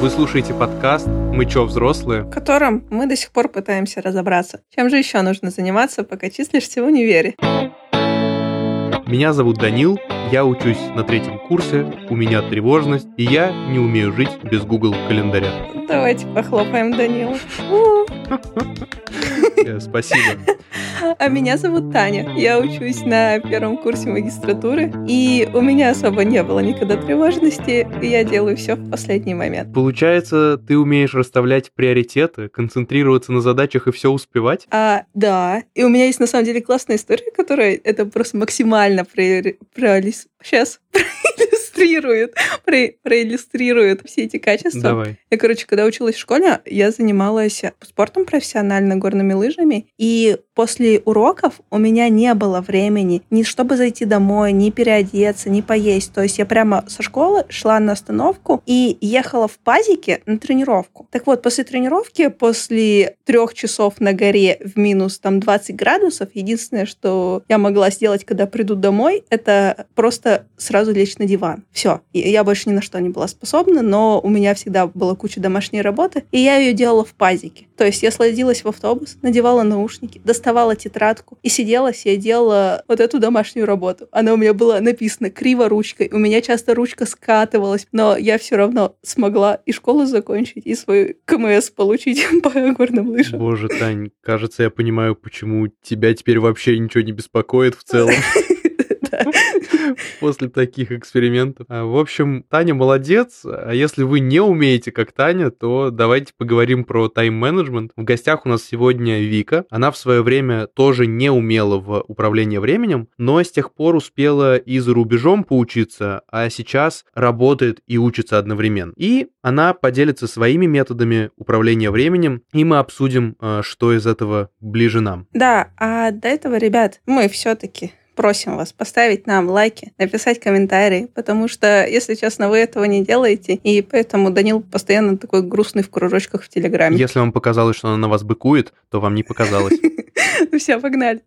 Вы слушаете подкаст «Мы чё, взрослые?», в котором мы до сих пор пытаемся разобраться, чем же еще нужно заниматься, пока числишься в универе. Меня зовут Данил, я учусь на третьем курсе, у меня тревожность, и я не умею жить без Google календаря. Давайте похлопаем Данилу. Э, Спасибо. А меня зовут Таня. Я учусь на первом курсе магистратуры, и у меня особо не было никогда тревожности, и я делаю все в последний момент. Получается, ты умеешь расставлять приоритеты, концентрироваться на задачах и все успевать? А, да. И у меня есть на самом деле классная история, которая это просто максимально про... про... Сейчас проиллюстрирует, про, проиллюстрирует все эти качества. Давай. Я, короче, когда училась в школе, я занималась спортом профессионально, горными лыжами, и после уроков у меня не было времени ни чтобы зайти домой, ни переодеться, ни поесть. То есть я прямо со школы шла на остановку и ехала в пазике на тренировку. Так вот, после тренировки, после трех часов на горе в минус там 20 градусов, единственное, что я могла сделать, когда приду домой, это просто сразу лечь на диван. Все. Я больше ни на что не была способна, но у меня всегда была куча домашней работы, и я ее делала в пазике. То есть я садилась в автобус, надевала наушники, доставала тетрадку и сидела себе делала вот эту домашнюю работу. Она у меня была написана криво ручкой. У меня часто ручка скатывалась, но я все равно смогла и школу закончить, и свой КМС получить по горным лыжам. Боже, Тань, кажется, я понимаю, почему тебя теперь вообще ничего не беспокоит в целом. после таких экспериментов. А, в общем, Таня молодец. А если вы не умеете как Таня, то давайте поговорим про тайм-менеджмент. В гостях у нас сегодня Вика. Она в свое время тоже не умела в управлении временем, но с тех пор успела и за рубежом поучиться, а сейчас работает и учится одновременно. И она поделится своими методами управления временем, и мы обсудим, а, что из этого ближе нам. Да, а до этого, ребят, мы все-таки просим вас поставить нам лайки, написать комментарии, потому что, если честно, вы этого не делаете, и поэтому Данил постоянно такой грустный в кружочках в Телеграме. Если вам показалось, что она на вас быкует, то вам не показалось. Ну все, погнали.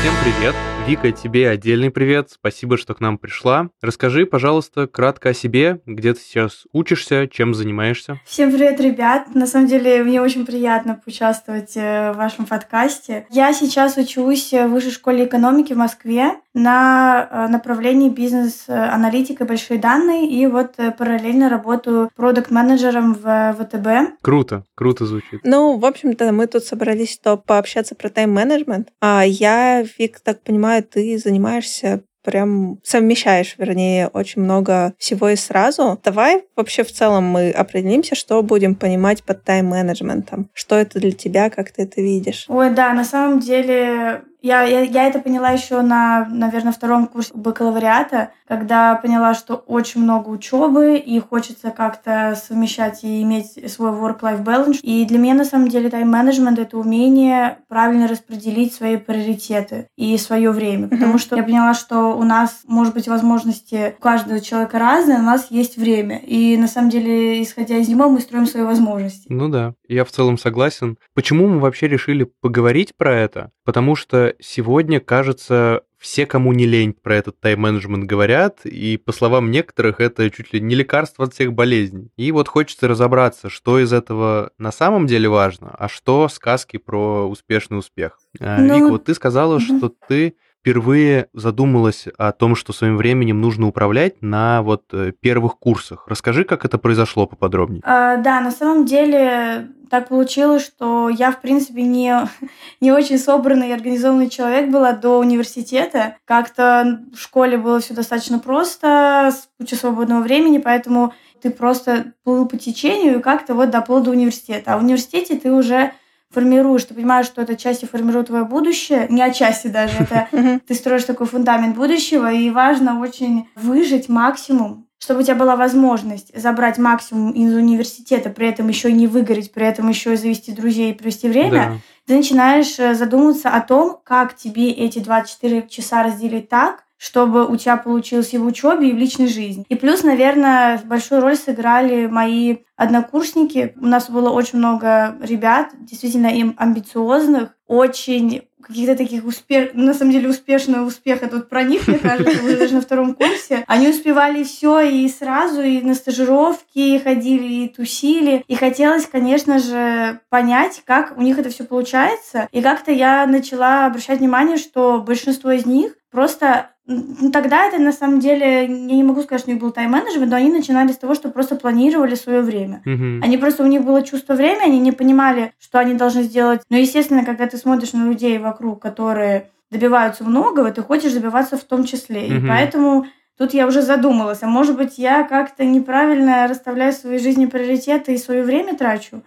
Всем привет! Вика, тебе отдельный привет. Спасибо, что к нам пришла. Расскажи, пожалуйста, кратко о себе, где ты сейчас учишься, чем занимаешься. Всем привет, ребят. На самом деле, мне очень приятно поучаствовать э, в вашем подкасте. Я сейчас учусь в Высшей школе экономики в Москве на э, направлении бизнес-аналитика большие данные, и вот э, параллельно работаю продукт-менеджером в ВТБ. Круто, круто звучит. Ну, в общем-то, мы тут собрались то пообщаться про тайм-менеджмент. А я, Вик, так понимаю, ты занимаешься прям совмещаешь, вернее, очень много всего и сразу. Давай вообще в целом мы определимся, что будем понимать под тайм-менеджментом. Что это для тебя, как ты это видишь? Ой, да, на самом деле я, я, я это поняла еще на, наверное, втором курсе бакалавриата, когда поняла, что очень много учебы и хочется как-то совмещать и иметь свой work-life balance. И для меня, на самом деле, тайм-менеджмент — это умение правильно распределить свои приоритеты и свое время. Mm-hmm. Потому что я поняла, что у нас, может быть, возможности у каждого человека разные, у нас есть время. И, на самом деле, исходя из него, мы строим свои возможности. Ну да, я в целом согласен. Почему мы вообще решили поговорить про это? Потому что сегодня, кажется, все, кому не лень, про этот тайм-менеджмент говорят, и, по словам некоторых, это чуть ли не лекарство от всех болезней. И вот хочется разобраться, что из этого на самом деле важно, а что сказки про успешный успех. А, ну, Вика, вот ты сказала, угу. что ты впервые задумалась о том, что своим временем нужно управлять на вот э, первых курсах. Расскажи, как это произошло поподробнее. А, да, на самом деле так получилось, что я, в принципе, не, не очень собранный и организованный человек была до университета. Как-то в школе было все достаточно просто, с кучей свободного времени, поэтому ты просто плыл по течению и как-то вот доплыл до университета. А в университете ты уже формируешь, ты понимаешь, что это части формирует твое будущее, не отчасти даже, это ты строишь такой фундамент будущего, и важно очень выжить максимум, чтобы у тебя была возможность забрать максимум из университета, при этом еще не выгореть, при этом еще и завести друзей и провести время, да. ты начинаешь э, задумываться о том, как тебе эти 24 часа разделить так, чтобы у тебя получилось и в учебе, и в личной жизни. И плюс, наверное, большую роль сыграли мои однокурсники. У нас было очень много ребят, действительно им амбициозных, очень каких-то таких успех, на самом деле успешного успеха тут про них, мне кажется, даже на втором курсе. Они успевали все и сразу, и на стажировки ходили, и тусили. И хотелось, конечно же, понять, как у них это все получается. И как-то я начала обращать внимание, что большинство из них просто ну, тогда это на самом деле, я не могу сказать, что у них был тайм-менеджмент, но они начинали с того, что просто планировали свое время. Мгм. Они просто, у них было чувство времени, они не понимали, что они должны сделать. Но, естественно, когда ты смотришь на людей вокруг, которые добиваются многого, ты хочешь добиваться в том числе. И Мгм. поэтому тут я уже задумалась, а может быть, я как-то неправильно расставляю в своей жизни приоритеты и свое время трачу.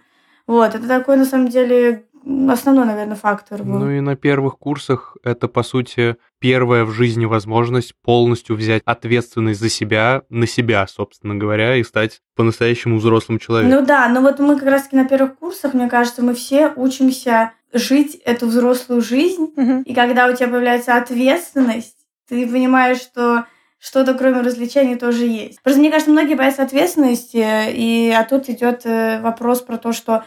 Вот, это такой, на самом деле, основной, наверное, фактор был. Ну и на первых курсах это, по сути, первая в жизни возможность полностью взять ответственность за себя на себя, собственно говоря, и стать по-настоящему взрослым человеком. Ну да, но вот мы как раз-таки на первых курсах, мне кажется, мы все учимся жить эту взрослую жизнь, Мгм. и когда у тебя появляется ответственность, ты понимаешь, что что-то кроме развлечений тоже есть. Просто мне кажется, многие боятся ответственности, и а тут идет э, вопрос про то, что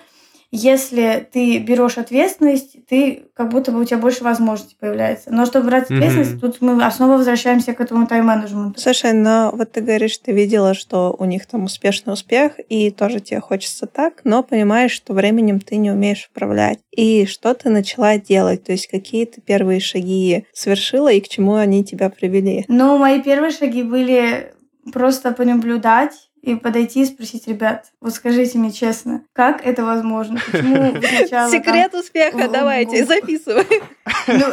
если ты берешь ответственность, ты как будто бы у тебя больше возможностей появляется. Но чтобы брать ответственность, тут мы снова возвращаемся к этому тайм-менеджменту. Слушай, но вот ты говоришь, ты видела, что у них там успешный успех, и тоже тебе хочется так, но понимаешь, что временем ты не умеешь управлять. И что ты начала делать? То есть какие ты первые шаги совершила и к чему они тебя привели? Ну, мои первые шаги были просто понаблюдать и подойти и спросить, ребят, вот скажите мне честно, как это возможно? Почему сначала там- Секрет успеха, в- давайте, в- записывай. Ну,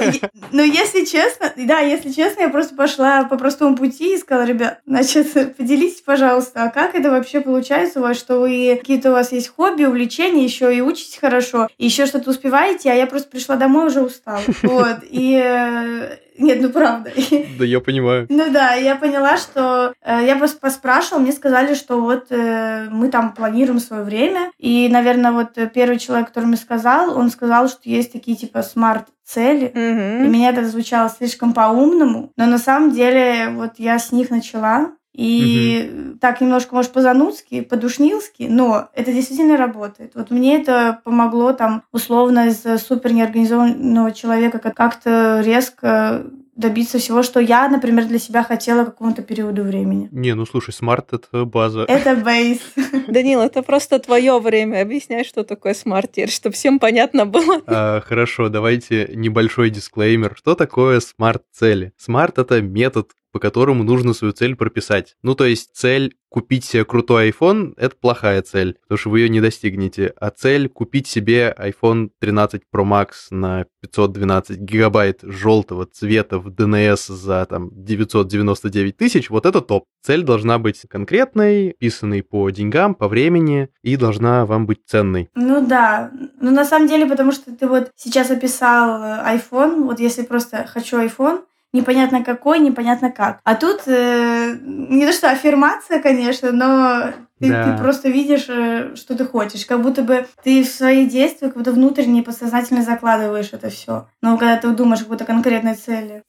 ну, если честно, да, если честно, я просто пошла по простому пути и сказала, ребят, значит, поделитесь, пожалуйста, а как это вообще получается у вас, что вы какие-то у вас есть хобби, увлечения, еще и учитесь хорошо, и еще что-то успеваете, а я просто пришла домой уже устала. Вот, и... Нет, ну правда. Да я понимаю. Ну да, я поняла, что э, я просто поспрашивала, мне сказали, что вот э, мы там планируем свое время. И, наверное, вот э, первый человек, который мне сказал, он сказал, что есть такие типа смарт-цели. И Мгм. меня это звучало слишком по-умному, но на самом деле вот я с них начала. И так немножко, может, по-занудски, по-душнилски, но это действительно работает. Вот мне это помогло там условно из супер неорганизованного человека как- как-то резко добиться всего, что я, например, для себя хотела какому-то периоду времени. Не, ну слушай, SMART это база. Это бейс. Данил, это просто твое время. Объясняй, что такое SMART теперь, чтобы всем понятно было. А, хорошо, давайте небольшой дисклеймер. Что такое SMART-цели? SMART — это метод, по которому нужно свою цель прописать. Ну, то есть цель купить себе крутой iPhone — это плохая цель, потому что вы ее не достигнете. А цель купить себе iPhone 13 Pro Max на 512 гигабайт желтого цвета в DNS за там 999 тысяч, вот это топ. Цель должна быть конкретной, писанной по деньгам, по времени, и должна вам быть ценной. Ну да. Ну на самом деле, потому что ты вот сейчас описал э, iPhone, вот если просто хочу iPhone, непонятно какой, непонятно как. А тут э, не то что аффирмация, конечно, но ты, Да. ты просто видишь, э, что ты хочешь. Как будто бы ты в свои действия как будто внутренне и подсознательно закладываешь это все. Но когда ты думаешь о какой-то конкретной цели.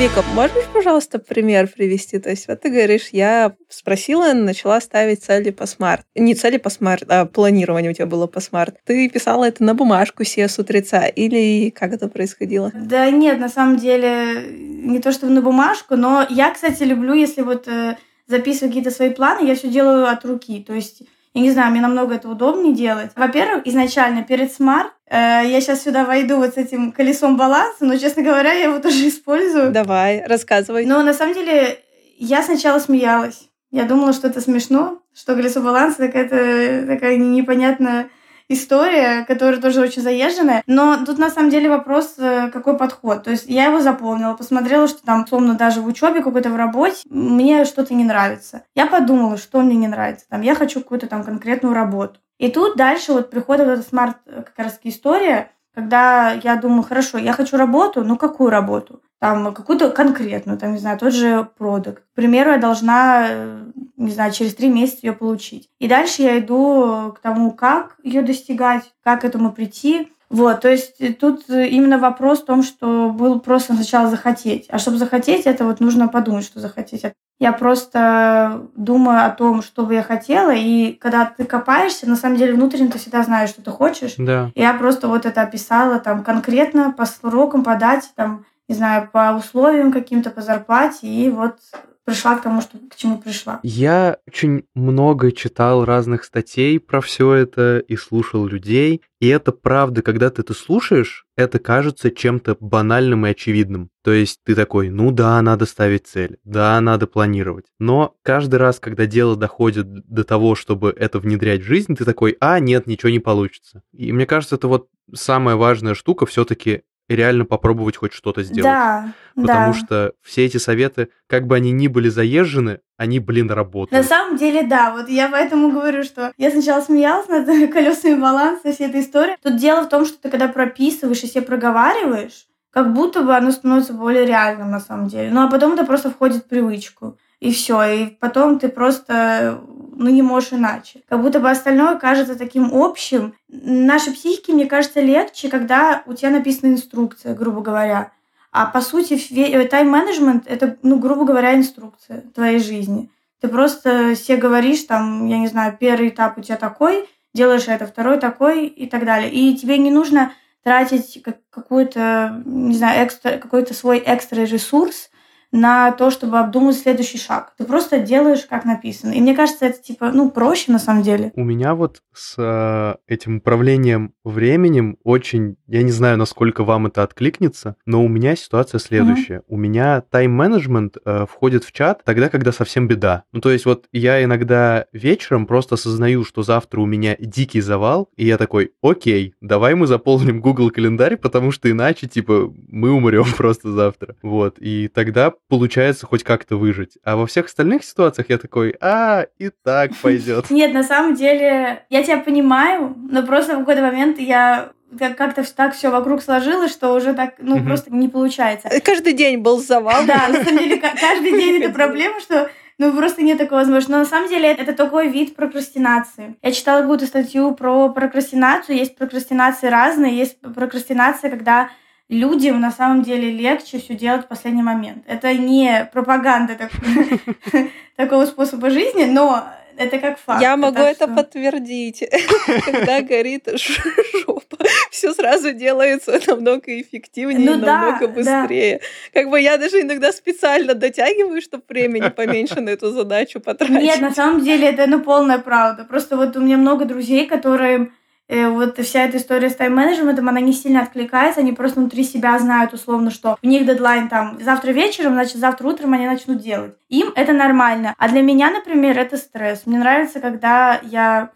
Вика, можешь, пожалуйста, пример привести? То есть, вот ты говоришь, я спросила, начала ставить цели по SMART. Не цели по SMART, а планирование у тебя было по смарт. Ты писала это на бумажку себе с утреца или как это происходило? Да нет, на самом деле, не то чтобы на бумажку, но я, кстати, люблю, если вот э, записываю какие-то свои планы, я все делаю от руки. То есть, я не знаю, мне намного это удобнее делать. Во-первых, изначально перед смарт э, я сейчас сюда войду вот с этим колесом баланса, но, честно говоря, я его тоже использую. Давай, рассказывай. Но на самом деле я сначала смеялась. Я думала, что это смешно, что колесо баланса такая, такая непонятная история, которая тоже очень заезженная. Но тут на самом деле вопрос, э, какой подход. То есть я его запомнила, посмотрела, что там, условно, даже в учебе какой-то в работе мне что-то не нравится. Я подумала, что мне не нравится. Там, я хочу какую-то там конкретную работу. И тут дальше вот приходит вот эта смарт э, как раз история, когда я думаю, хорошо, я хочу работу, ну какую работу? Там какую-то конкретную, там, не знаю, тот же продукт. К примеру, я должна э, не знаю, через три месяца ее получить. И дальше я иду к тому, как ее достигать, как к этому прийти. Вот, то есть тут именно вопрос в том, что был просто сначала захотеть. А чтобы захотеть, это вот нужно подумать, что захотеть. Я просто думаю о том, что бы я хотела, и когда ты копаешься, на самом деле внутренне ты всегда знаешь, что ты хочешь. Да. Я просто вот это описала там конкретно по срокам, по дате, там, не знаю, по условиям каким-то, по зарплате, и вот пришла к тому, что, к чему пришла. Я очень много читал разных статей про все это и слушал людей. И это правда, когда ты это слушаешь, это кажется чем-то банальным и очевидным. То есть ты такой, ну да, надо ставить цель, да, надо планировать. Но каждый раз, когда дело доходит до того, чтобы это внедрять в жизнь, ты такой, а, нет, ничего не получится. И мне кажется, это вот самая важная штука все-таки реально попробовать хоть что-то сделать. Да, Потому да. что все эти советы, как бы они ни были заезжены, они, блин, работают. На самом деле, да, вот я поэтому говорю, что я сначала смеялась над колесами баланса, всей этой историей. Тут дело в том, что ты когда прописываешь и себе проговариваешь, как будто бы оно становится более реальным на самом деле. Ну а потом это просто входит в привычку. И все. И потом ты просто ну, не можешь иначе. Как будто бы остальное кажется таким общим. Нашей психике, мне кажется, легче, когда у тебя написана инструкция, грубо говоря. А по сути, э, тайм-менеджмент — это, ну, грубо говоря, инструкция твоей жизни. Ты просто себе говоришь, там, я не знаю, первый этап у тебя такой, делаешь это, второй такой и так далее. И тебе не нужно тратить какой-то, не знаю, экстра, какой-то свой экстра ресурс на то, чтобы обдумать следующий шаг. Ты просто делаешь, как написано. И мне кажется, это типа, ну, проще на самом деле. У меня вот с э, этим управлением временем очень, я не знаю, насколько вам это откликнется, но у меня ситуация следующая. Mm-hmm. У меня тайм-менеджмент э, входит в чат тогда, когда совсем беда. Ну, то есть вот я иногда вечером просто осознаю, что завтра у меня дикий завал, и я такой, окей, давай мы заполним Google календарь, потому что иначе, типа, мы умрем просто завтра. Вот, и тогда получается хоть как-то выжить. А во всех остальных ситуациях я такой, а, и так пойдет. Нет, на самом деле, я тебя понимаю, но просто в какой-то момент я как-то так все вокруг сложилось, что уже так, ну, угу. просто не получается. Каждый день был завал. Да, на самом деле, каждый день это проблема, что ну, просто нет такой возможности. Но на самом деле это такой вид прокрастинации. Я читала какую-то статью про прокрастинацию. Есть прокрастинации разные. Есть прокрастинация, когда людям на самом деле легче все делать в последний момент. Это не пропаганда такого способа жизни, но это как факт. Я могу это что... подтвердить. Когда горит жопа, все сразу делается намного эффективнее, ну, намного да, быстрее. Да. Как бы я даже иногда специально дотягиваю, чтобы времени поменьше на эту задачу потратить. Нет, на самом деле это ну полная правда. Просто вот у меня много друзей, которые вот вся эта история с тайм-менеджментом, она не сильно откликается, они просто внутри себя знают условно, что у них дедлайн там завтра вечером, значит, завтра утром они начнут делать. Им это нормально. А для меня, например, это стресс. Мне нравится, когда я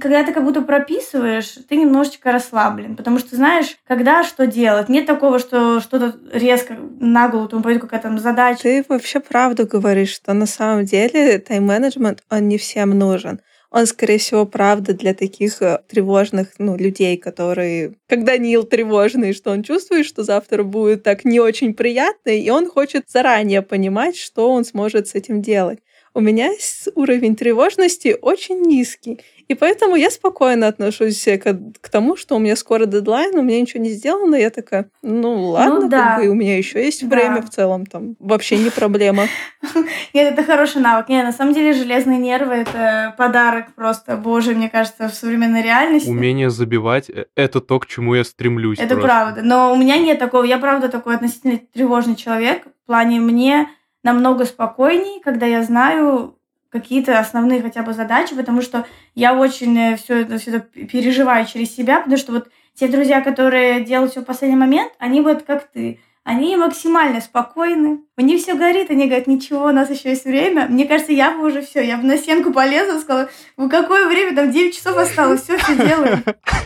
когда ты как будто прописываешь, ты немножечко расслаблен, потому что знаешь, когда что делать. Нет такого, что что-то резко на голову там пойдет какая-то задача. Ты вообще правду говоришь, что на самом деле тайм-менеджмент, он не всем нужен он, скорее всего, правда для таких э, тревожных ну, людей, которые, когда Нил тревожный, что он чувствует, что завтра будет так не очень приятно, и он хочет заранее понимать, что он сможет с этим делать. У меня уровень тревожности очень низкий. И поэтому я спокойно отношусь к, к тому, что у меня скоро дедлайн, у меня ничего не сделано. Я такая, ну ладно, ну, да. как бы, у меня еще есть да. время в целом, там вообще не проблема. Нет, это хороший навык. Нет, на самом деле железные нервы это подарок просто, боже, мне кажется, в современной реальности. Умение забивать э, это то, к чему я стремлюсь. Это правда. Но у меня нет такого. Я правда такой относительно тревожный человек. В плане мне намного спокойней, когда я знаю, какие-то основные хотя бы задачи, потому что я очень все это, все это переживаю через себя, потому что вот те друзья, которые делают все в последний момент, они вот как ты они максимально спокойны. У них все горит, они говорят, ничего, у нас еще есть время. Мне кажется, я бы уже все, я бы на стенку полезла, сказала, в какое время, там 9 часов осталось, все, все делаем.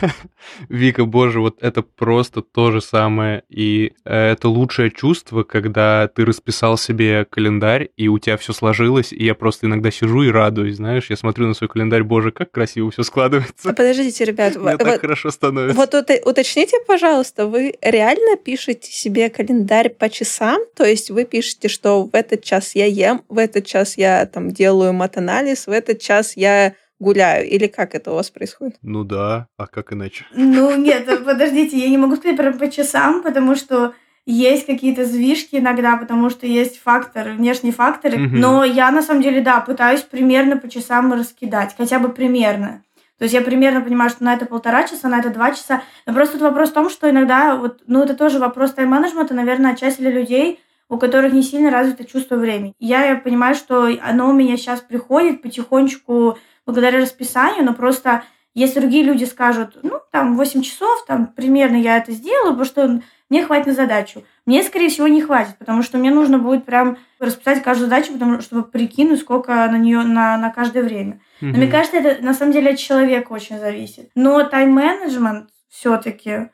Вика, боже, вот это просто то же самое. И э, это лучшее чувство, когда ты расписал себе календарь, и у тебя все сложилось, и я просто иногда сижу и радуюсь, знаешь, я смотрю на свой календарь, боже, как красиво все складывается. А подождите, ребят, Мне так хорошо становится. Вот уточните, пожалуйста, вы реально пишете себе календарь календарь по часам? То есть вы пишете, что в этот час я ем, в этот час я там делаю матанализ, в этот час я гуляю? Или как это у вас происходит? Ну да, а как иначе? Ну нет, подождите, я не могу сказать прям по часам, потому что есть какие-то звишки иногда, потому что есть факторы, внешние факторы. Мгм. Но я на самом деле, да, пытаюсь примерно по часам раскидать, хотя бы примерно. То есть я примерно понимаю, что на это полтора часа, на это два часа. Но просто тут вопрос в том, что иногда, вот, ну это тоже вопрос тайм-менеджмента, наверное, отчасти для людей, у которых не сильно развито чувство времени. Я понимаю, что оно у меня сейчас приходит потихонечку благодаря расписанию, но просто если другие люди скажут, ну, там, 8 часов, там, примерно я это сделаю, потому что мне хватит на задачу. Мне, скорее всего, не хватит, потому что мне нужно будет прям расписать каждую задачу, потому, чтобы прикинуть, сколько на нее на, на каждое время. Но мне кажется, это на самом деле от человека очень зависит. Но тайм-менеджмент все-таки,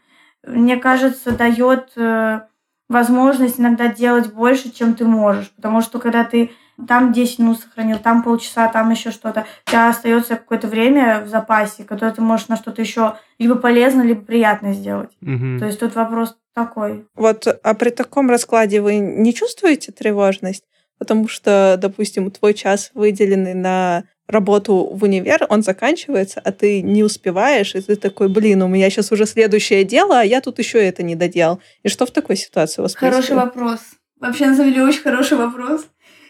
мне кажется, дает э, возможность иногда делать больше, чем ты можешь. Потому что когда ты там 10 минут сохранил, там полчаса, там еще что-то, у тебя остается какое-то время в запасе, которое ты можешь на что-то еще либо полезно, либо приятно сделать. Мгм. То есть тут вопрос такой. Вот, а при таком раскладе вы не чувствуете тревожность? Потому что, допустим, твой час, выделенный на работу в универ, он заканчивается, а ты не успеваешь, и ты такой, блин, у меня сейчас уже следующее дело, а я тут еще это не доделал. И что в такой ситуации у вас Хороший происходит? вопрос. Вообще, на самом деле, очень хороший вопрос.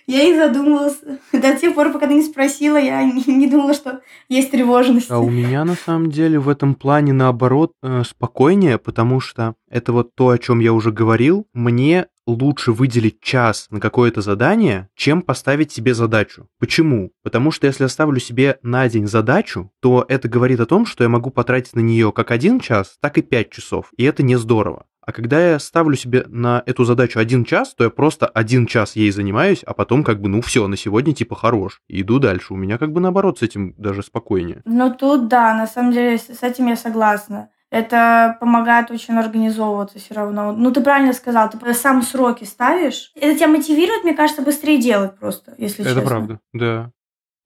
Я и задумалась. До тех пор, пока ты не спросила, я не, не думала, что есть тревожность. А у меня на самом деле в этом плане наоборот э, спокойнее, потому что это вот то, о чем я уже говорил. Мне лучше выделить час на какое-то задание, чем поставить себе задачу. Почему? Потому что если я ставлю себе на день задачу, то это говорит о том, что я могу потратить на нее как один час, так и пять часов. И это не здорово. А когда я ставлю себе на эту задачу один час, то я просто один час ей занимаюсь, а потом как бы, ну все, на сегодня типа хорош. И иду дальше. У меня как бы наоборот с этим даже спокойнее. Ну, тут, да, на самом деле, с этим я согласна. Это помогает очень организовываться все равно. Ну, ты правильно сказал, ты сам сроки ставишь. Это тебя мотивирует, мне кажется, быстрее делать просто, если Это честно. правда, да.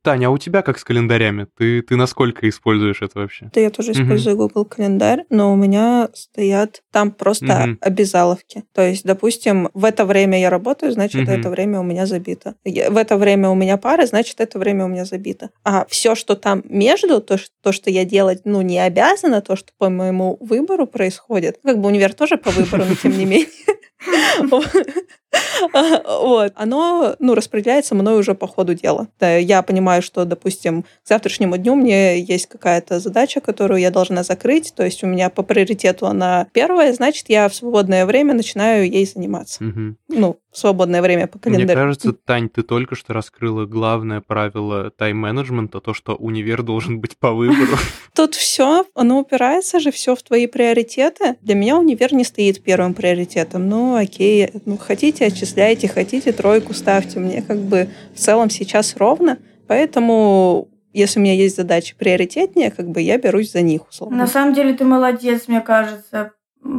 Таня, а у тебя как с календарями? Ты, ты насколько используешь это вообще? Да, я тоже Мгм. использую Google календарь, но у меня стоят там просто Мгм. обязаловки. То есть, допустим, в это время я работаю, значит, Мгм. это время у меня забито. В это время у меня пары, значит, это время у меня забито. А все, что там между, то, что, то, что я делать, ну, не обязана, то, что по моему выбору происходит, как бы универ тоже по выбору, но тем не менее. Вот. Оно, ну, распределяется мной уже по ходу дела. Я понимаю, что, допустим, к завтрашнему дню мне есть какая-то задача, которую я должна закрыть, то есть у меня по приоритету она первая, значит, я в свободное время начинаю ей заниматься. Ну, в свободное время по Мне календарю. кажется, Тань, ты только что раскрыла главное правило тайм-менеджмента, то, что универ должен быть по выбору. Тут все, оно упирается же все в твои приоритеты. Для меня универ не стоит первым приоритетом. Ну, окей, ну, хотите, отчисляйте, хотите, тройку ставьте. Мне как бы в целом сейчас ровно, поэтому если у меня есть задачи приоритетнее, как бы я берусь за них, условно. На самом деле ты молодец, мне кажется,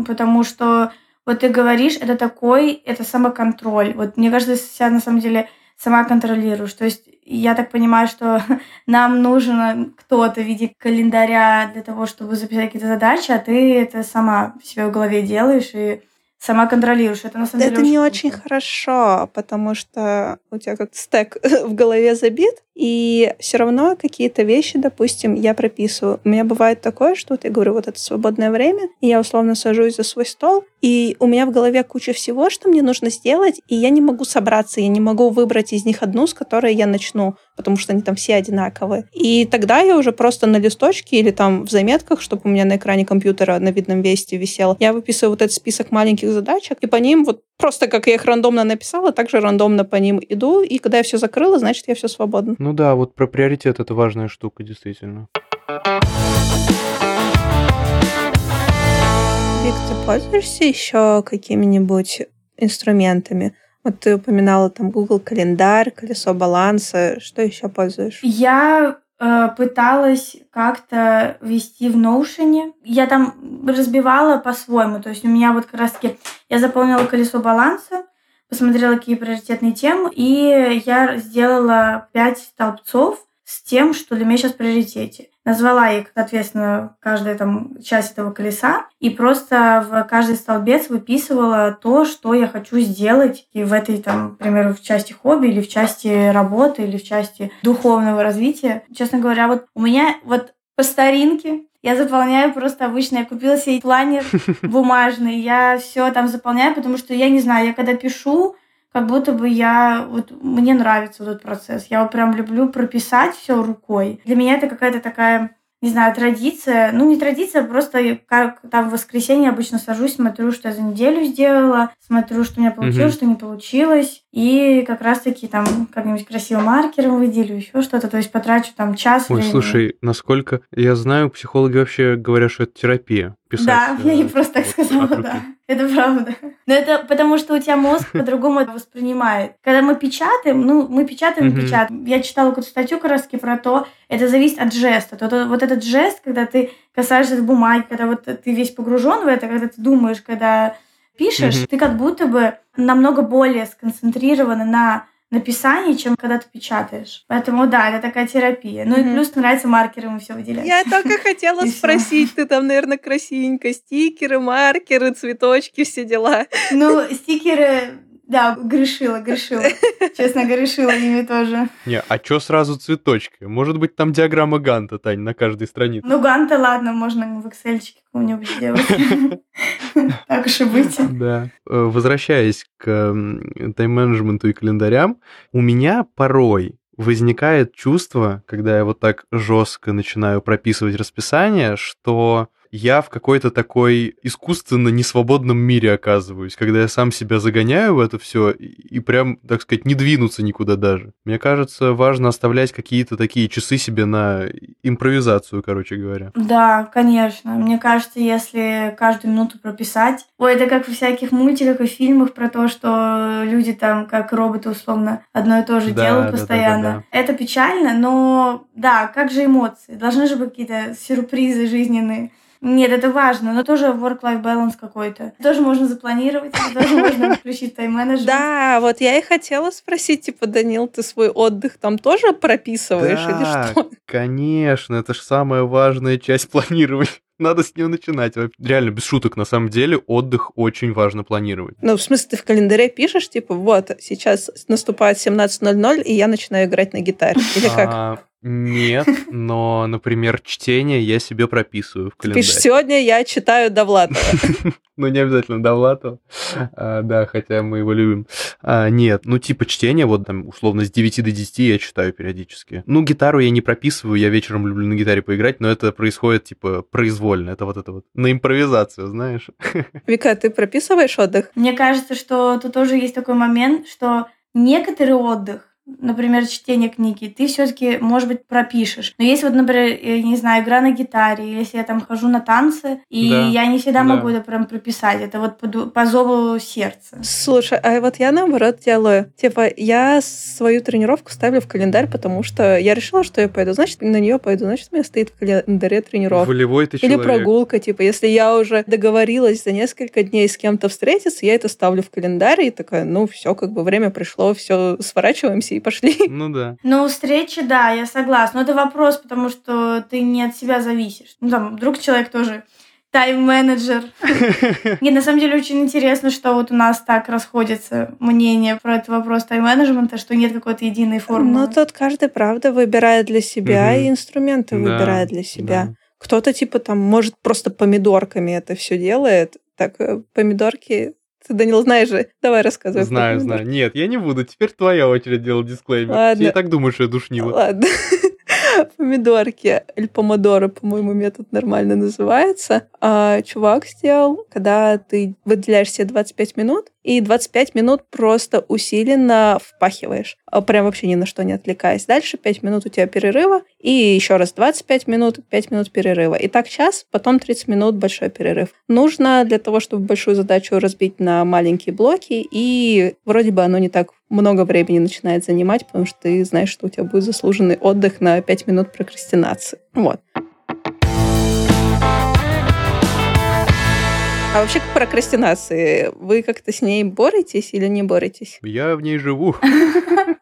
потому что вот ты говоришь, это такой, это самоконтроль. Вот мне кажется, ты себя на самом деле сама контролируешь. То есть я так понимаю, что нам нужен кто-то в виде календаря для того, чтобы записать какие-то задачи, а ты это сама себе в голове делаешь и сама контролируешь. Это на самом деле Это не очень круто. хорошо, потому что у тебя как стек в голове забит, и все равно какие-то вещи, допустим, я прописываю. У меня бывает такое, что вот я говорю, вот это свободное время, и я условно сажусь за свой стол, и у меня в голове куча всего, что мне нужно сделать, и я не могу собраться, я не могу выбрать из них одну, с которой я начну, потому что они там все одинаковые. И тогда я уже просто на листочке или там в заметках, чтобы у меня на экране компьютера на видном весте висел, я выписываю вот этот список маленьких задачек, и по ним вот просто как я их рандомно написала, так же рандомно по ним иду, и когда я все закрыла, значит, я все свободна. Ну да, вот про приоритет это важная штука, действительно. Вик, ты пользуешься еще какими-нибудь инструментами? Вот ты упоминала там Google календарь, колесо баланса. Что еще пользуешь? Я э, пыталась как-то вести в Notion. Я там разбивала по-своему. То есть у меня вот как раз-таки я заполнила колесо баланса, посмотрела, какие приоритетные темы, и я сделала пять столбцов с тем, что для меня сейчас в приоритете. Назвала их, соответственно, каждая там часть этого колеса, и просто в каждый столбец выписывала то, что я хочу сделать и в этой, там, например, в части хобби или в части работы или в части духовного развития. Честно говоря, вот у меня вот по старинке я заполняю просто обычно, я купила себе планер бумажный, я все там заполняю, потому что я не знаю, я когда пишу, как будто бы я, вот мне нравится вот этот процесс. Я вот прям люблю прописать все рукой. Для меня это какая-то такая не знаю, традиция, ну не традиция, просто как там в воскресенье обычно сажусь, смотрю, что я за неделю сделала, смотрю, что у меня получилось, угу. что не получилось, и как раз-таки там как-нибудь красивым маркером выделю, еще что-то, то есть потрачу там час Ой, времени. слушай, насколько я знаю, психологи вообще говорят, что это терапия. Писать, да, я не просто так сказала, да. Это правда. Но это потому, что у тебя мозг по-другому это воспринимает. Когда мы печатаем, ну, мы печатаем и печатаем. Я читала какую-то статью как раз про то, это зависит от жеста. То, вот этот жест, когда ты касаешься бумаги, когда вот ты весь погружен в это, когда ты думаешь, когда пишешь, ты как будто бы намного более сконцентрирован на написании, чем когда ты печатаешь. Поэтому да, это такая терапия. Ну mm-hmm. и плюс нравится маркером и все выделять. Я только хотела спросить, ты там, наверное, красивенько, стикеры, маркеры, цветочки, все дела. Ну, стикеры да, грешила, грешила. Честно, грешила ими тоже. Не, а чё сразу цветочки? Может быть, там диаграмма Ганта, Тань, на каждой странице? Ну, Ганта, ладно, можно в Excel какого-нибудь сделать. Так уж и быть. Да. Э, возвращаясь к тайм-менеджменту и календарям, у меня порой возникает чувство, когда я вот так жестко начинаю прописывать расписание, что я в какой-то такой искусственно несвободном мире оказываюсь, когда я сам себя загоняю в это все и прям, так сказать, не двинуться никуда даже. Мне кажется, важно оставлять какие-то такие часы себе на импровизацию, короче говоря. Да, конечно. Мне кажется, если каждую минуту прописать... Ой, это как в всяких мультиках и фильмах про то, что люди там, как роботы, условно, одно и то же да, делают постоянно. Да, да, да. Это печально, но да, как же эмоции? Должны же быть какие-то сюрпризы жизненные. Нет, это важно, но тоже work-life balance какой-то. Тоже можно запланировать, тоже можно включить тайм-менеджмент. Да, вот я и хотела спросить, типа, Данил, ты свой отдых там тоже прописываешь или что? конечно, это же самая важная часть планирования. Надо с него начинать. Реально, без шуток, на самом деле, отдых очень важно планировать. Ну, в смысле, ты в календаре пишешь, типа, вот, сейчас наступает 17.00, и я начинаю играть на гитаре. Или как? А, нет, но, например, чтение я себе прописываю в календарь. Пишешь, сегодня я читаю Довлатова. Ну, не обязательно Довлатова. А, да, хотя мы его любим. А, нет, ну, типа чтение, вот там, условно, с 9 до 10 я читаю периодически. Ну, гитару я не прописываю, я вечером люблю на гитаре поиграть, но это происходит, типа, произвольно. Это вот это вот на импровизацию, знаешь. Вика, ты прописываешь отдых? Мне кажется, что тут тоже есть такой момент, что некоторый отдых например, чтение книги, ты все-таки, может быть, пропишешь. Но есть вот, например, я не знаю, игра на гитаре, или если я там хожу на танцы, и да, я не всегда да. могу это прям прописать. Это вот по, по зову сердца. Слушай, а вот я наоборот делаю. Типа, я свою тренировку ставлю в календарь, потому что я решила, что я пойду, значит, на нее пойду, значит, у меня стоит в календаре тренировка. Волевой ты Или прогулка, типа, если я уже договорилась за несколько дней с кем-то встретиться, я это ставлю в календарь и такая, ну, все, как бы время пришло, все, сворачиваемся и пошли. Ну да. Ну, встречи, да, я согласна. Но это вопрос, потому что ты не от себя зависишь. Ну, там, вдруг человек тоже тайм-менеджер. Нет, на самом деле очень интересно, что вот у нас так расходятся мнения про этот вопрос тайм-менеджмента, что нет какой-то единой формулы. Ну, тут каждый, правда, выбирает для себя и инструменты выбирает для себя. Кто-то, типа, там, может, просто помидорками это все делает. Так, э, помидорки ты, Данил, знаешь же. Давай рассказывай. Знаю, знаю. Нет, я не буду. Теперь твоя очередь делать дисклеймер. Ладно. Я так думаю, что я душнила. Ладно. помидорки, или помодоры, по-моему, метод нормально называется, а, чувак сделал, когда ты выделяешь себе 25 минут, и 25 минут просто усиленно впахиваешь, а, прям вообще ни на что не отвлекаясь. Дальше 5 минут у тебя перерыва, и еще раз 25 минут, 5 минут перерыва. И так час, потом 30 минут большой перерыв. Нужно для того, чтобы большую задачу разбить на маленькие блоки, и вроде бы оно не так много времени начинает занимать, потому что ты знаешь, что у тебя будет заслуженный отдых на 5 минут прокрастинации. Вот. А вообще к прокрастинации, вы как-то с ней боретесь или не боретесь? Я в ней живу.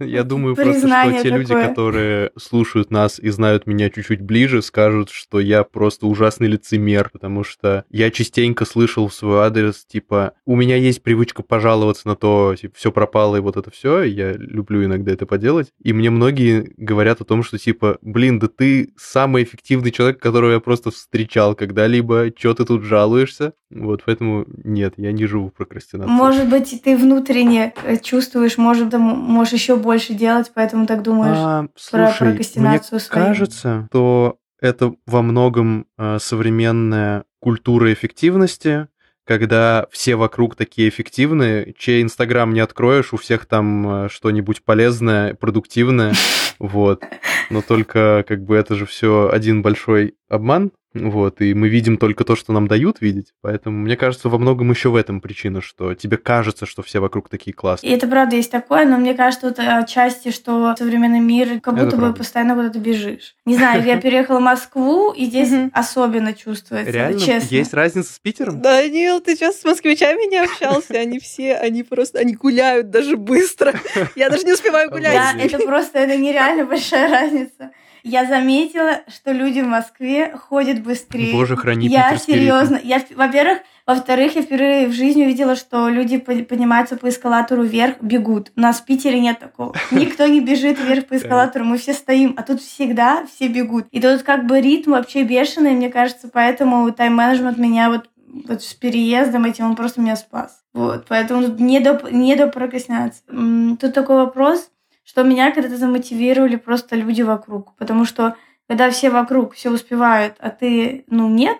Я думаю просто, что те люди, которые слушают нас и знают меня чуть-чуть ближе, скажут, что я просто ужасный лицемер, потому что я частенько слышал в свой адрес, типа, у меня есть привычка пожаловаться на то, типа, все пропало и вот это все, я люблю иногда это поделать, и мне многие говорят о том, что, типа, блин, да ты самый эффективный человек, которого я просто встречал когда-либо, что ты тут жалуешься? Вот, поэтому нет, я не живу в прокрастинации. Может быть, ты внутренне э, чувствуешь, может, ты можешь еще больше делать, поэтому так думаешь а, слушай, про прокрастинацию мне свою. кажется, что это во многом э, современная культура эффективности, когда все вокруг такие эффективные, чей Инстаграм не откроешь, у всех там э, что-нибудь полезное, продуктивное, вот. Но только как бы это же все один большой обман, вот, и мы видим только то, что нам дают видеть. Поэтому, мне кажется, во многом еще в этом причина, что тебе кажется, что все вокруг такие классные. И это правда есть такое, но мне кажется, вот отчасти, что современный мир, как будто бы постоянно куда-то бежишь. Не знаю, я переехала в Москву, и здесь особенно чувствуется, Реально? честно. Есть разница с Питером? Данил, ты сейчас с москвичами не общался? Они все, они просто, они гуляют даже быстро. Я даже не успеваю гулять. Да, это просто, это нереально большая разница я заметила, что люди в Москве ходят быстрее. Боже, храни Я серьезно. Я, во-первых, во-вторых, я впервые в жизни увидела, что люди поднимаются по эскалатору вверх, бегут. У нас в Питере нет такого. Никто не бежит вверх по эскалатору, мы все стоим, а тут всегда все бегут. И тут как бы ритм вообще бешеный, мне кажется, поэтому тайм-менеджмент меня вот, вот с переездом этим, он просто меня спас. Вот, поэтому тут не до, не до прокрастинации. Тут такой вопрос, что меня когда-то замотивировали просто люди вокруг. Потому что когда все вокруг все успевают, а ты, ну, нет,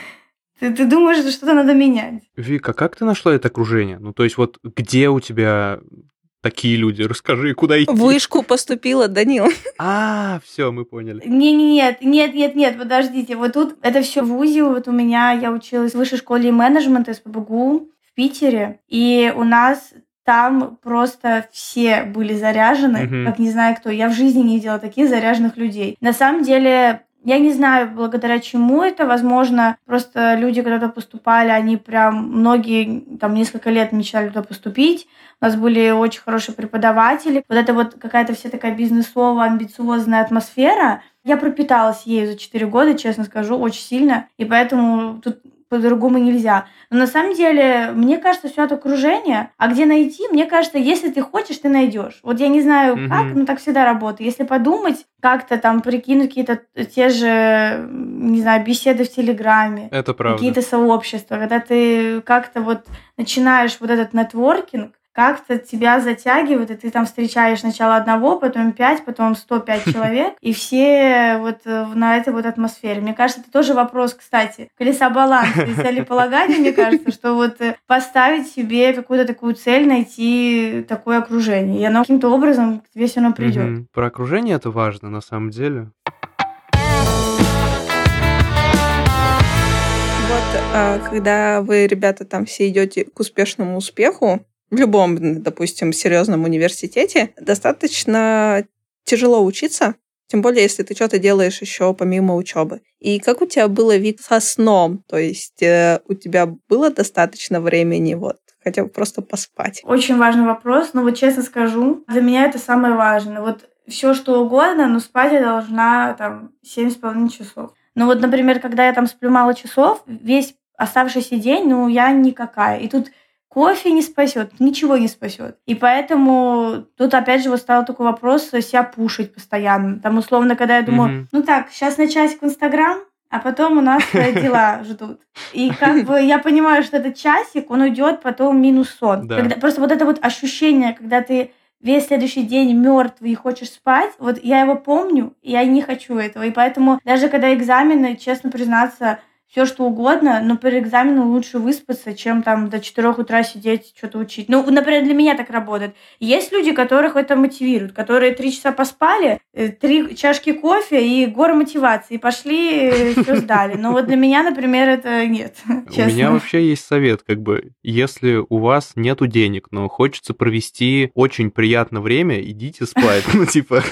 ты, ты думаешь, что что-то надо менять. Вика, как ты нашла это окружение? Ну, то есть вот где у тебя такие люди? Расскажи, куда идти. В вышку поступила, Данил. А, все, мы поняли. Не, не, нет, нет, нет, нет, подождите. Вот тут это все в УЗИ. Вот у меня я училась в высшей школе менеджмента СПБГУ в Питере, и у нас там просто все были заряжены, mm-hmm. как не знаю кто. Я в жизни не видела таких заряженных людей. На самом деле, я не знаю, благодаря чему это, возможно, просто люди когда-то поступали, они прям, многие там несколько лет мечтали туда поступить, у нас были очень хорошие преподаватели, вот это вот какая-то вся такая бизнесовая, амбициозная атмосфера, я пропиталась ею за 4 года, честно скажу, очень сильно, и поэтому тут по-другому нельзя. Но на самом деле, мне кажется, все от окружения. А где найти, мне кажется, если ты хочешь, ты найдешь. Вот я не знаю mm-hmm. как, но так всегда работает. Если подумать, как-то там прикинуть какие-то те же, не знаю, беседы в Телеграме. Это правда. Какие-то сообщества. Когда ты как-то вот начинаешь вот этот нетворкинг, как-то тебя затягивает, и ты там встречаешь сначала одного, потом пять, потом 105 человек, и все вот э, на этой вот атмосфере. Мне кажется, это тоже вопрос, кстати, колеса баланса и целеполагания, мне кажется, что вот э, поставить себе какую-то такую цель, найти такое окружение, и оно каким-то образом к тебе все равно придет. Про окружение это важно, на самом деле. Вот, а, когда вы, ребята, там все идете к успешному успеху, в любом, допустим, серьезном университете достаточно тяжело учиться, тем более, если ты что-то делаешь еще помимо учебы. И как у тебя было вид со сном? То есть э, у тебя было достаточно времени вот хотя бы просто поспать? Очень важный вопрос, но вот честно скажу, для меня это самое важное. Вот все что угодно, но спать я должна там 7,5 часов. Ну вот, например, когда я там сплю мало часов, весь оставшийся день, ну, я никакая. И тут Кофе не спасет, ничего не спасет. И поэтому тут опять же вот стал такой вопрос себя пушить постоянно. Там условно, когда я думаю, mm-hmm. ну так, сейчас на часик в Инстаграм, а потом у нас дела ждут. И как бы я понимаю, что этот часик, он уйдет потом минус сон. Да. Когда, просто вот это вот ощущение, когда ты весь следующий день мертвый и хочешь спать, вот я его помню, и я не хочу этого. И поэтому даже когда экзамены, честно признаться, все что угодно, но перед экзаменом лучше выспаться, чем там до 4 утра сидеть, что-то учить. Ну, например, для меня так работает. Есть люди, которых это мотивирует, которые три часа поспали, э, три чашки кофе и гора мотивации, и пошли, э, все сдали. Но вот для меня, например, это нет, честно. У меня вообще есть совет, как бы, если у вас нету денег, но хочется провести очень приятное время, идите спать. Ну, типа,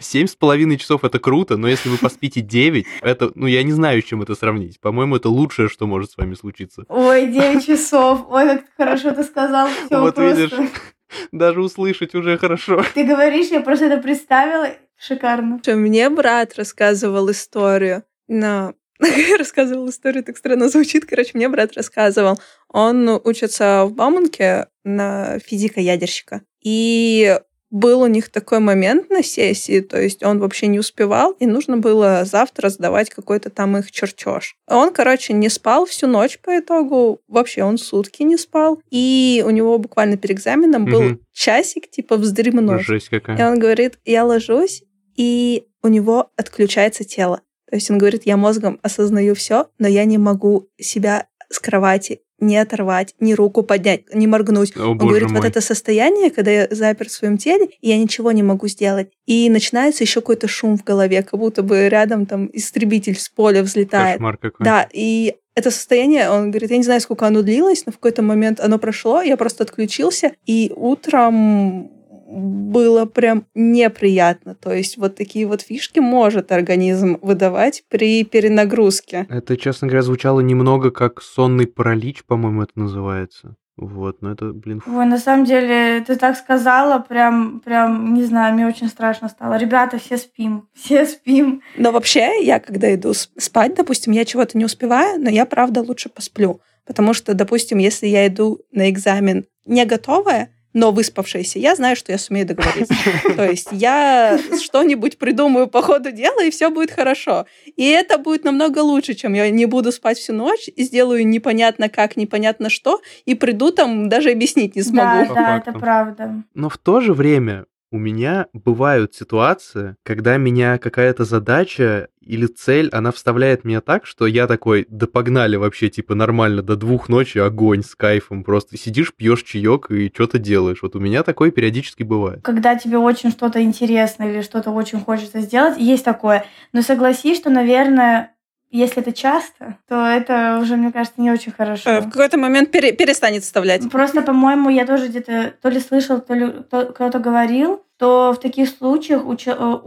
семь с половиной часов это круто, но если вы поспите 9, это, ну, я не знаю, с чем это сравнить. По-моему, это лучшее, что может с вами случиться. Ой, 9 часов. Ой, как хорошо ты сказал. Все вот просто. видишь. Даже услышать уже хорошо. Ты говоришь, я просто это представила. Шикарно. Что мне брат рассказывал историю, но рассказывал историю, так странно звучит. Короче, мне брат рассказывал. Он учится в Бауманке на физика-ядерщика. И был у них такой момент на сессии, то есть он вообще не успевал, и нужно было завтра сдавать какой-то там их чертеж. Он, короче, не спал всю ночь по итогу, вообще он сутки не спал, и у него буквально перед экзаменом был угу. часик, типа, вздремнуть. Жесть какая. И он говорит, я ложусь, и у него отключается тело. То есть он говорит, я мозгом осознаю все, но я не могу себя с кровати не оторвать, ни руку поднять, не моргнуть. О, Он говорит, мой. вот это состояние, когда я запер в своем теле, и я ничего не могу сделать. И начинается еще какой-то шум в голове, как будто бы рядом там истребитель с поля взлетает. Кошмар какой. Да, и это состояние, он говорит, я не знаю, сколько оно длилось, но в какой-то момент оно прошло, я просто отключился, и утром было прям неприятно. То есть вот такие вот фишки может организм выдавать при перенагрузке. Это, честно говоря, звучало немного как сонный паралич, по-моему, это называется. Вот, но это, блин... Ой, на самом деле, ты так сказала, прям, прям, не знаю, мне очень страшно стало. Ребята, все спим, все спим. Но вообще, я когда иду спать, допустим, я чего-то не успеваю, но я, правда, лучше посплю. Потому что, допустим, если я иду на экзамен не готовая, но выспавшаяся, я знаю, что я сумею договориться. То есть я что-нибудь придумаю по ходу дела, и все будет хорошо. И это будет намного лучше, чем я не буду спать всю ночь и сделаю непонятно как, непонятно что, и приду там, даже объяснить не смогу. Да, да, это правда. Но в то же время у меня бывают ситуации, когда меня какая-то задача или цель, она вставляет меня так, что я такой, да погнали вообще, типа, нормально, до двух ночи огонь с кайфом, просто сидишь, пьешь чаек и что-то делаешь. Вот у меня такое периодически бывает. Когда тебе очень что-то интересно или что-то очень хочется сделать, есть такое. Но согласись, что, наверное, если это часто, то это уже, мне кажется, не очень хорошо. Э, в какой-то момент пере- перестанет вставлять. Просто, по-моему, я тоже где-то то ли слышал, то ли кто-то говорил, то в таких случаях у,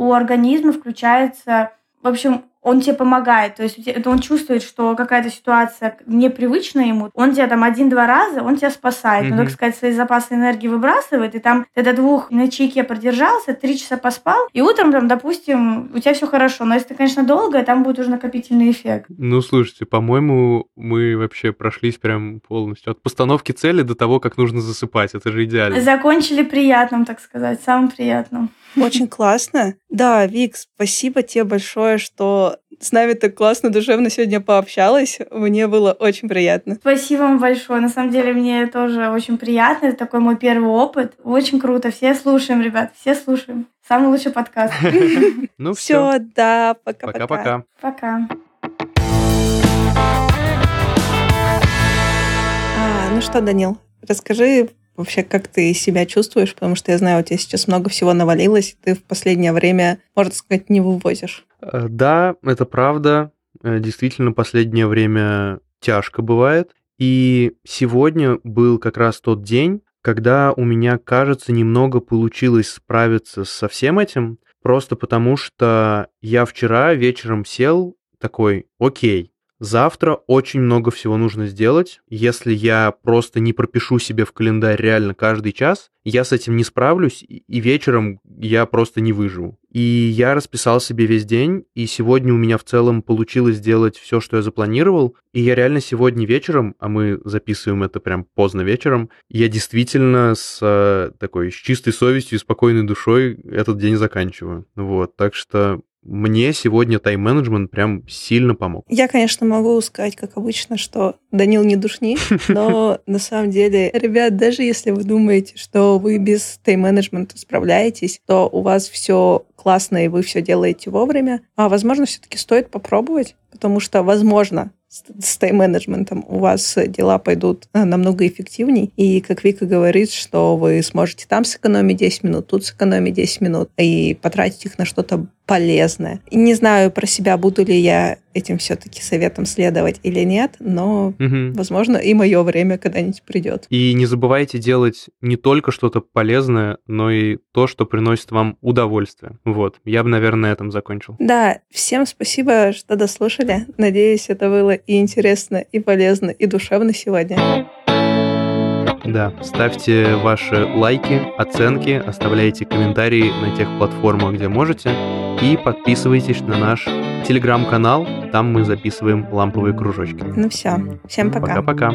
у организма включается, в общем, он тебе помогает. То есть он чувствует, что какая-то ситуация непривычна ему. Он тебя там один-два раза, он тебя спасает. Mm-hmm. Он, так сказать, свои запасы энергии выбрасывает. И там ты до двух на чайке продержался, три часа поспал, и утром, там, допустим, у тебя все хорошо. Но если ты, конечно, долго, там будет уже накопительный эффект. Ну, слушайте, по-моему, мы вообще прошлись прям полностью. От постановки цели до того, как нужно засыпать. Это же идеально. Закончили приятным, так сказать, самым приятным. Очень классно. Да, Вик, спасибо тебе большое, что с нами так классно, душевно сегодня пообщалась. Мне было очень приятно. Спасибо вам большое. На самом деле мне тоже очень приятно. Это такой мой первый опыт. Очень круто. Все слушаем, ребят, все слушаем. Самый лучший подкаст. Ну все. да, пока-пока. Пока-пока. Пока. А, ну что, Данил, расскажи вообще, как ты себя чувствуешь, потому что я знаю, у тебя сейчас много всего навалилось, ты в последнее время, можно сказать, не вывозишь. Э, да, это правда. Э, действительно, последнее время тяжко бывает. И сегодня был как раз тот день, когда у меня, кажется, немного получилось справиться со всем этим, просто потому что я вчера вечером сел такой, окей, Завтра очень много всего нужно сделать. Если я просто не пропишу себе в календарь реально каждый час, я с этим не справлюсь, и вечером я просто не выживу. И я расписал себе весь день, и сегодня у меня в целом получилось сделать все, что я запланировал. И я реально сегодня вечером, а мы записываем это прям поздно вечером, я действительно с э, такой с чистой совестью и спокойной душой этот день заканчиваю. Вот, так что мне сегодня тайм-менеджмент прям сильно помог. Я, конечно, могу сказать, как обычно, что Данил не душни, но на самом деле, ребят, даже если вы думаете, что вы без тайм-менеджмента справляетесь, то у вас все классно и вы все делаете вовремя, а возможно, все-таки стоит попробовать, потому что, возможно, с тайм-менеджментом у вас дела пойдут э, намного эффективней. И, как Вика говорит, что вы сможете там сэкономить 10 минут, тут сэкономить 10 минут и потратить их на что-то полезное. И не знаю про себя, буду ли я этим все-таки советом следовать или нет, но, угу. возможно, и мое время когда-нибудь придет. И не забывайте делать не только что-то полезное, но и то, что приносит вам удовольствие. Вот, я бы, наверное, на этом закончил. Да, всем спасибо, что дослушали. Надеюсь, это было и интересно, и полезно, и душевно сегодня. Да, ставьте ваши лайки, оценки, оставляйте комментарии на тех платформах, где можете, и подписывайтесь на наш телеграм-канал, там мы записываем ламповые кружочки. Ну все, всем пока. Пока-пока.